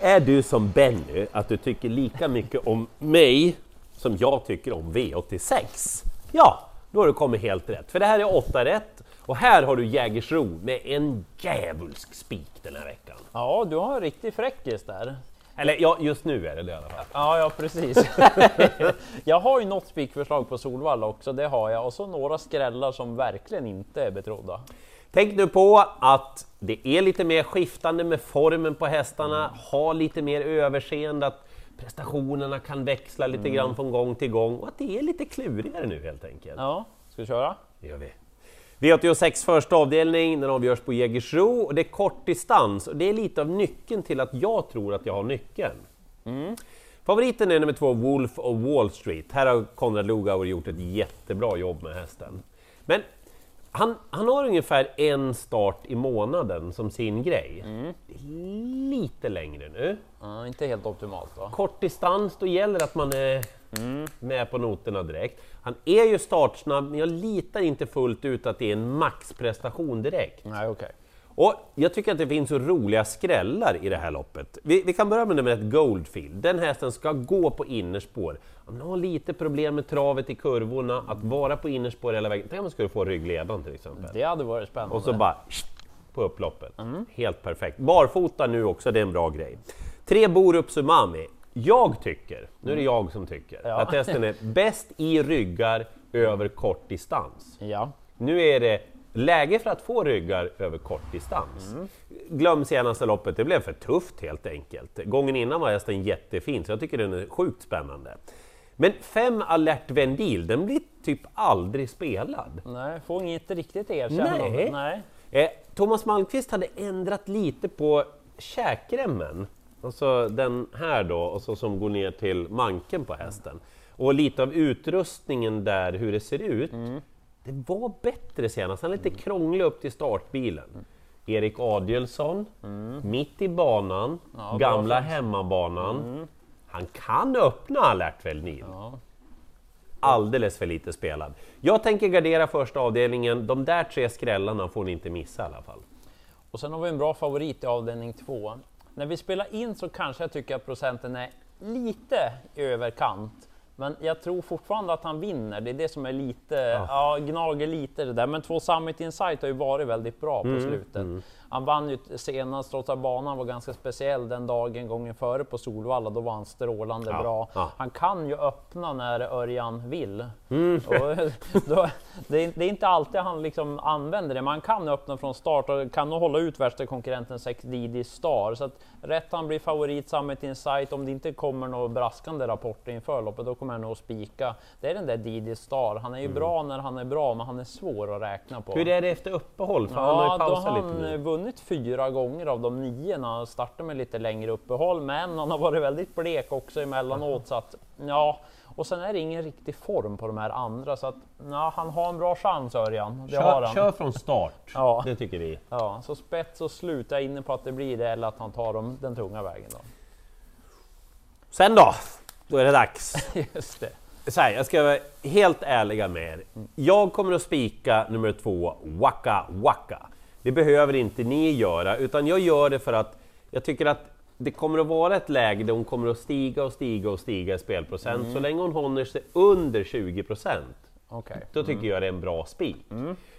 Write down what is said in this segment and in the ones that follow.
Är du som Benny, att du tycker lika mycket om mig som jag tycker om V86? Ja, då har du kommit helt rätt. För det här är 8 rätt och här har du Jägersro med en djävulsk spik den här veckan. Ja, du har en riktig fräckis där. Eller ja, just nu är det det i alla fall. Ja, ja precis. jag har ju något spikförslag på Solvalla också, det har jag. Och så några skrällar som verkligen inte är betrodda. Tänk nu på att det är lite mer skiftande med formen på hästarna, ha lite mer överseende att prestationerna kan växla lite grann från gång till gång och att det är lite klurigare nu helt enkelt. Ja, ska vi köra? Det gör vi. V86 första avdelning, den avgörs på Jägersro och det är kort distans och det är lite av nyckeln till att jag tror att jag har nyckeln. Favoriten är nummer två, Wolf of Wall Street. Här har Konrad Lugauer gjort ett jättebra jobb med hästen. Men han, han har ungefär en start i månaden som sin grej. Det är lite längre nu. Ja, inte helt optimalt va? Kort distans, då gäller att man är med på noterna direkt. Han är ju startsnabb, men jag litar inte fullt ut att det är en maxprestation direkt. Nej, okej. Och jag tycker att det finns så roliga skrällar i det här loppet. Vi, vi kan börja med nummer ett, Goldfield. Den hästen ska gå på innerspår. Han har lite problem med travet i kurvorna, att vara på innerspår hela vägen. Tänk om man skulle få ryggledan till exempel. Det hade varit spännande. Och så bara på upploppet. Helt perfekt. Barfota nu också, det är en bra grej. Tre Borup Sumami. Jag tycker, nu är det jag som tycker, Ja. att hästen är bäst i ryggar över kort distans. Ja. Nu är det läge för att få ryggar över kort distans. Glöm senaste loppet, det blev för tufft helt enkelt. Gången innan var hästen jättefin, så jag tycker den är sjukt spännande. Men fem alert Vendil, den blir typ aldrig spelad. Nej, får inget riktigt erkännande. Nej. Nej. Eh, Thomas Malmqvist hade ändrat lite på käkremmen, alltså den här då, och så som går ner till manken på hästen. Och lite av utrustningen där, hur det ser ut. Det var bättre senast, han är lite krånglig upp till startbilen. Erik Adielsson, mitt i banan, Ja, gamla hemmabanan. Han kan öppna alert Velnin. Ja. Alldeles för lite spelad. Jag tänker gardera första avdelningen, de där tre skrällarna får ni inte missa i alla fall. Och sen har vi en bra favorit i avdelning två. När vi spelar in så kanske jag tycker att procenten är lite i överkant. Men jag tror fortfarande att han vinner. Det är det som är lite, ja, gnager lite det där. Men två Summit Insight har ju varit väldigt bra på slutet. Han vann ju senast trots att banan var ganska speciell den dagen gången före på Solvalla. Då var han strålande Ja, bra. ja. Han kan ju öppna när Örjan vill. Och då, det, är, det är inte alltid han liksom använder det. Man kan öppna från start och kan nog hålla ut värsta konkurrenten 6 Didi Star. Så att rätt han blir favorit, Summit Insight. Om det inte kommer några braskande rapporter inför loppet, då kommer han nog spika. Det är den där Didi Star. Han är ju bra när han är bra, men han är svår att räkna på. Hur är det efter uppehåll? För han har Ja, ju pausat lite han nu. Vunnit fyra gånger av de nio när han startade med lite längre uppehåll. Men han har varit väldigt blek också emellanåt. Så att, ja. Och sen är det ingen riktig form på de här andra. Så att, ja, han har en bra chans Örjan. Det har Kör, han. kör från start, Ja. det tycker vi. Ja, så spets och slut, jag är inne på att det blir det eller att han tar dem, den tunga vägen. Då. Sen då, då är det dags. Just det. Så här, jag ska vara helt ärliga med er. Jag kommer att spika nummer två, Waka Waka. Det behöver inte ni göra, utan jag gör det för att jag tycker att det kommer att vara ett läge där hon kommer att stiga och stiga och stiga i spelprocent. Så länge hon håller sig under 20 procent, Okej. då tycker jag det är en bra spik.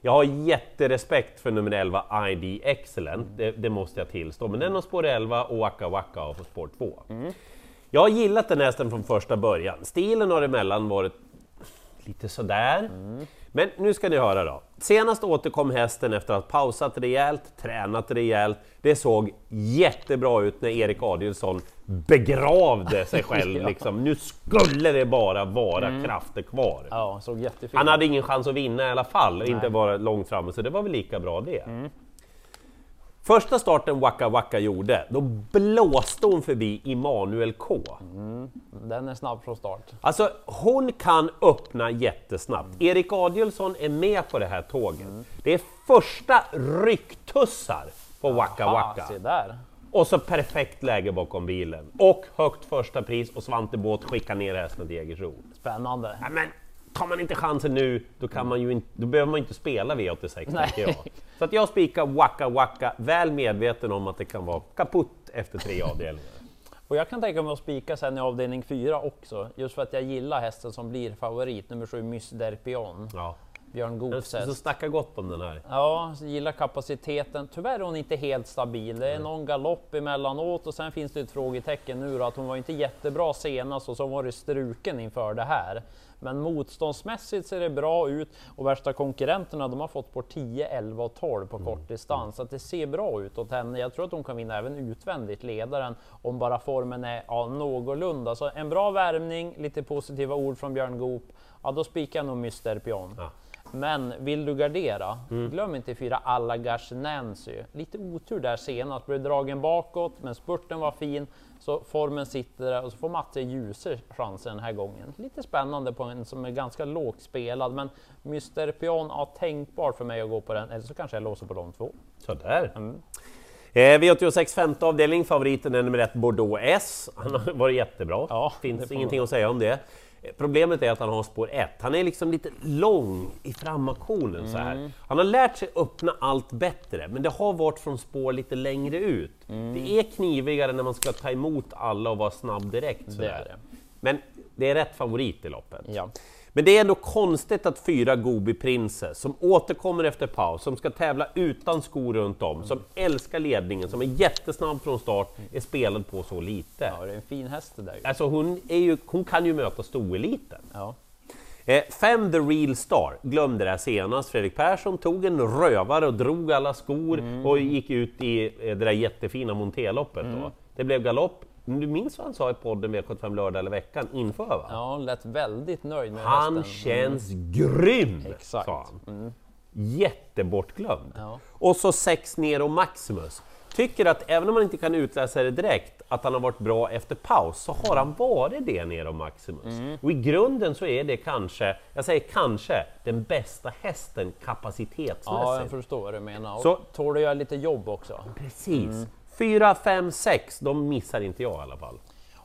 Jag har jätterespekt för nummer 11 ID Excellent, det, det måste jag tillstå. Men den har spår 11 och Waka Waka har på spår 2. Jag har gillat den hästen från första början. Stilen har emellan varit lite sådär. Men nu ska ni höra då. Senast återkom hästen efter att pausat rejält, tränat rejält. Det såg jättebra ut när Erik Adielsson begravde sig själv. Ja. liksom. Nu skulle det bara vara krafter kvar. Ja, såg jättefin Han hade ingen chans att vinna i alla fall, och inte Nej. vara långt framme, så det var väl lika bra det. Första starten Waka Waka gjorde, då blåste hon förbi Immanuel K. Den är snabb från start. Alltså, hon kan öppna jättesnabbt. Erik Adielsson är med på det här tåget. Det är första rycktussar på Waka Ah, Waka. där. Och så perfekt läge bakom bilen. Och högt första pris och Svante Båth skickar ner hästen till Jägersro. Spännande. Ja, men tar man inte chansen nu, då, kan man ju inte, då behöver man inte spela V86 Nej. tänker jag. Så att jag spikar Waka Waka, väl medveten om att det kan vara kaputt efter tre avdelningar. Och jag kan tänka mig att spika sen i avdelning 4 också, just för att jag gillar hästen som blir favorit, nummer 7 Miss Derpion. Ja. Björn Goops Så häst. snacka gott om den här. Ja, så gillar kapaciteten. Tyvärr är hon inte helt stabil. Det är någon galopp emellanåt och sen finns det ett frågetecken nu då, att hon var inte jättebra senast och så var det struken inför det här. Men motståndsmässigt ser det bra ut och värsta konkurrenterna de har fått på 10, 11 och 12 på kort distans. Så att det ser bra ut åt henne. Jag tror att hon kan vinna även utvändigt ledaren om bara formen är ja, någorlunda. Så en bra värmning, lite positiva ord från Björn Goop. Ja, då spikar jag nog Mr Pion. Ja. Men vill du gardera, glöm inte fyra Allagars Nancy. Lite otur där senast, blev dragen bakåt, men spurten var fin. Så formen sitter där och så får Matte Djuse chansen den här gången. Lite spännande på en som är ganska lågt spelad, men Mr Pion, ja, tänkbar för mig att gå på den, eller så kanske jag låser på de två. Sådär. Mm. Eh, V86 femte avdelning, favoriten är nummer ett Bordeaux S. Han har varit jättebra, Ja, finns ingenting att säga om det. Problemet är att han har spår 1. Han är liksom lite lång i framaktionen så Mm. här. Han har lärt sig öppna allt bättre, men det har varit från spår lite längre ut. Mm. Det är knivigare när man ska ta emot alla och vara snabb direkt. Så Det det. Men det är rätt favorit i loppet. Ja. Men det är ändå konstigt att fyra Gobi Princess, som återkommer efter paus, som ska tävla utan skor runt om, som älskar ledningen, som är jättesnabb från start, är spelad på så lite. ja, det är en fin häst det där. ju. Alltså hon, är ju, hon kan ju möta stoeliten. Ja. Eh, fem The Real Star, glömde det här senast. Fredrik Persson tog en rövare och drog alla skor Mm. och gick ut i eh, det där jättefina Monteloppet. Då. Det blev galopp. Du minns vad han sa i podden med 75 lördag eller veckan inför va? ja, hon lät väldigt nöjd med Han hästen. känns grym! Exakt. Sa han. Jättebortglömd. Ja. Och så 6 Nero Maximus. Tycker att även om man inte kan utläsa det direkt, att han har varit bra efter paus, så har han varit det Nero Maximus. Mm. Och i grunden så är det kanske, jag säger kanske, den bästa hästen Ja, kapacitetsmässigt. jag förstår vad du menar. Och Så- tål att göra lite jobb också. Precis. Mm. 4, 5, 6, de missar inte jag i alla fall.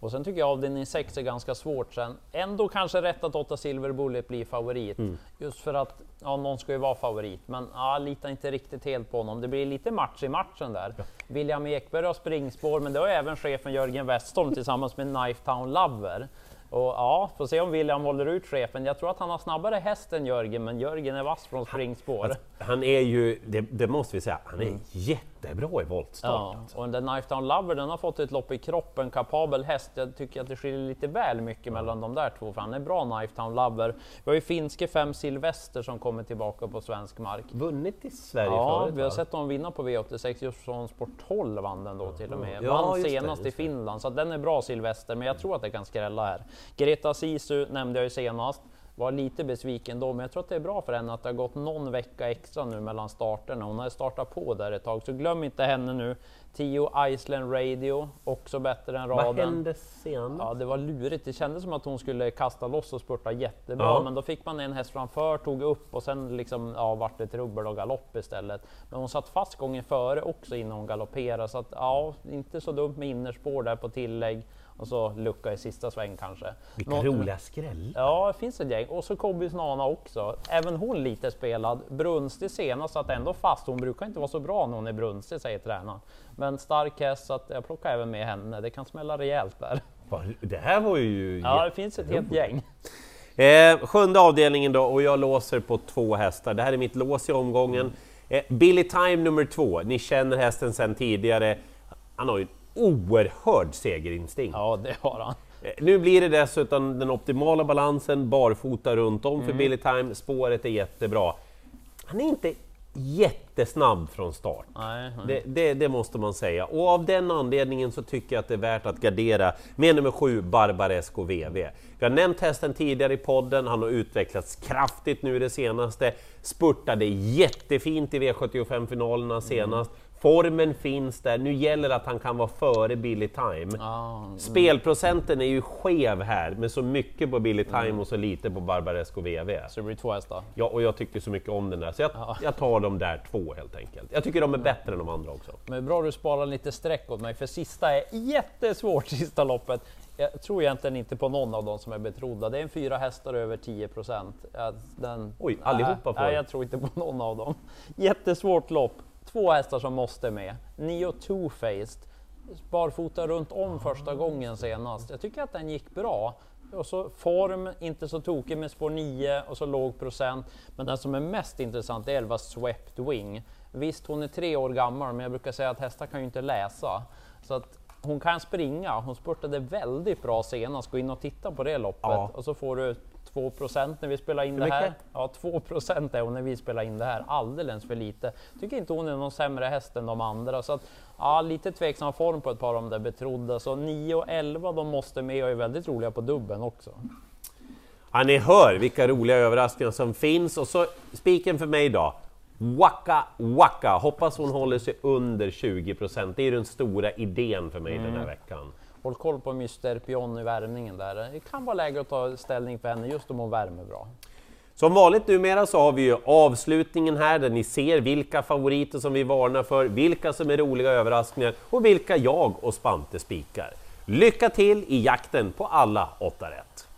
Och sen tycker jag avdelning 6 är ganska svårt sen. Ändå kanske rätt att 8 Silver Bullet blir favorit. Mm. Just för att, ja någon ska ju vara favorit, men ja, litar inte riktigt helt på honom. Det blir lite match i matchen där. William Ekberg har springspår, men det har även chefen Jörgen Westholm tillsammans med Knifetown Lover. Och ja, får se om William håller ut chefen. Jag tror att han har snabbare häst än Jörgen, men Jörgen är vass från springspår. Han är ju, det, det måste vi säga, han är jättebra i voltstart. Ja, och den Knifetown Lover den har fått ett lopp i kroppen, kapabel häst. Jag tycker att det skiljer lite väl mycket mellan de där två, för han är bra Knifetown Lover. Vi har ju finske fem Silvester som kommer tillbaka på svensk mark. Vunnit i Sverige Ja, förut vi har va? sett dem vinna på V86 just från Sport 12 vann den då till och med. Ja, vann det, senast just i Finland, så att den är bra Silvester, men jag tror att det kan skrälla här. Greta Sisu nämnde jag ju senast. Var lite besviken då, men jag tror att det är bra för henne att det har gått någon vecka extra nu mellan starterna. Hon har startat på där ett tag, så glöm inte henne nu. 10 Iceland Radio, också bättre än Vad raden. hände senast? Ja, det var lurigt. Det kändes som att hon skulle kasta loss och spurta jättebra, Ja. men då fick man en häst framför, tog upp och sen liksom, ja, vart det trubbel och galopp istället. Men hon satt fast gången före också innan hon galopperade, så att ja, inte så dumt med innerspår där på tillägg och så lucka i sista sväng kanske. Vilka Nå- roliga skrällar! Ja, det finns ett gäng. Och så Kobbys Nana också. Även hon lite spelad. Brunstig senast satt ändå fast. Hon brukar inte vara så bra när hon är brunstig, säger tränaren. Men stark häst, så att jag plockar även med henne. Det kan smälla rejält där. Det här var ju... Ja, det finns ett helt gäng. Eh, sjunde avdelningen då, och jag låser på två hästar. Det här är mitt lås i omgången. Eh, Billy Time nummer två, ni känner hästen sedan tidigare. Han har ju oerhörd segerinstinkt. Ja, det har han. Eh, Nu blir det dessutom den optimala balansen, barfota runt om för Billy Time. Spåret är jättebra. Han är inte jättesnabb från start. Nej, nej. Det, det, det måste man säga. Och av den anledningen så tycker jag att det är värt att gardera med nummer sju, Barbaresco VV. Vi har nämnt hästen tidigare i podden, han har utvecklats kraftigt nu det senaste. Spurtade jättefint i V75-finalerna senast. Formen finns där, nu gäller det att han kan vara före Billy Time. Ja, Spelprocenten är ju skev här med så mycket på Billy Time och så lite på Barbaresco VV. så det blir två hästar. Ja, och jag tycker så mycket om den där, så jag, Ja. jag tar de där två helt enkelt. Jag tycker de är bättre än de andra också. Men bra du sparar lite streck åt mig, för sista är jättesvårt, sista loppet. Jag tror egentligen inte på någon av dem som är betrodda. Det är en fyra hästar över 10 procent. Den... Oj, allihopa får- Nej, jag tror inte på någon av dem. Jättesvårt lopp. Två hästar som måste med. Nio Two-Faced. barfota runt om första gången senast. Jag tycker att den gick bra. Och så form, inte så tokig med spår 9 och så låg procent. Men den som är mest intressant är 11 Swept Wing. Visst, hon är tre år gammal, men jag brukar säga att hästar kan ju inte läsa. Så att hon kan springa. Hon spurtade väldigt bra senast. Gå in och titta på det loppet Ja. och så får du 2% när vi spelar in Hur det här. mycket? Ja, 2 är hon när vi spelar in det här. Alldeles för lite. Tycker inte hon är någon sämre häst än de andra. Så att, ja, lite tveksam form på ett par av de där betrodda. Så 9 och 11 de måste med och är väldigt roliga på dubben också. Ja, ni hör vilka roliga överraskningar som finns och så spiken för mig då. Waka Waka, hoppas hon håller sig under 20% Det är den stora idén för mig den här veckan. Håll koll på Mr Pion i värmningen där. Det kan vara läge att ta ställning för henne just om hon värmer bra. Som vanligt numera så har vi ju avslutningen här där ni ser vilka favoriter som vi varnar för, vilka som är roliga överraskningar och vilka jag och Spante spikar. Lycka till i jakten på alla 8 rätt!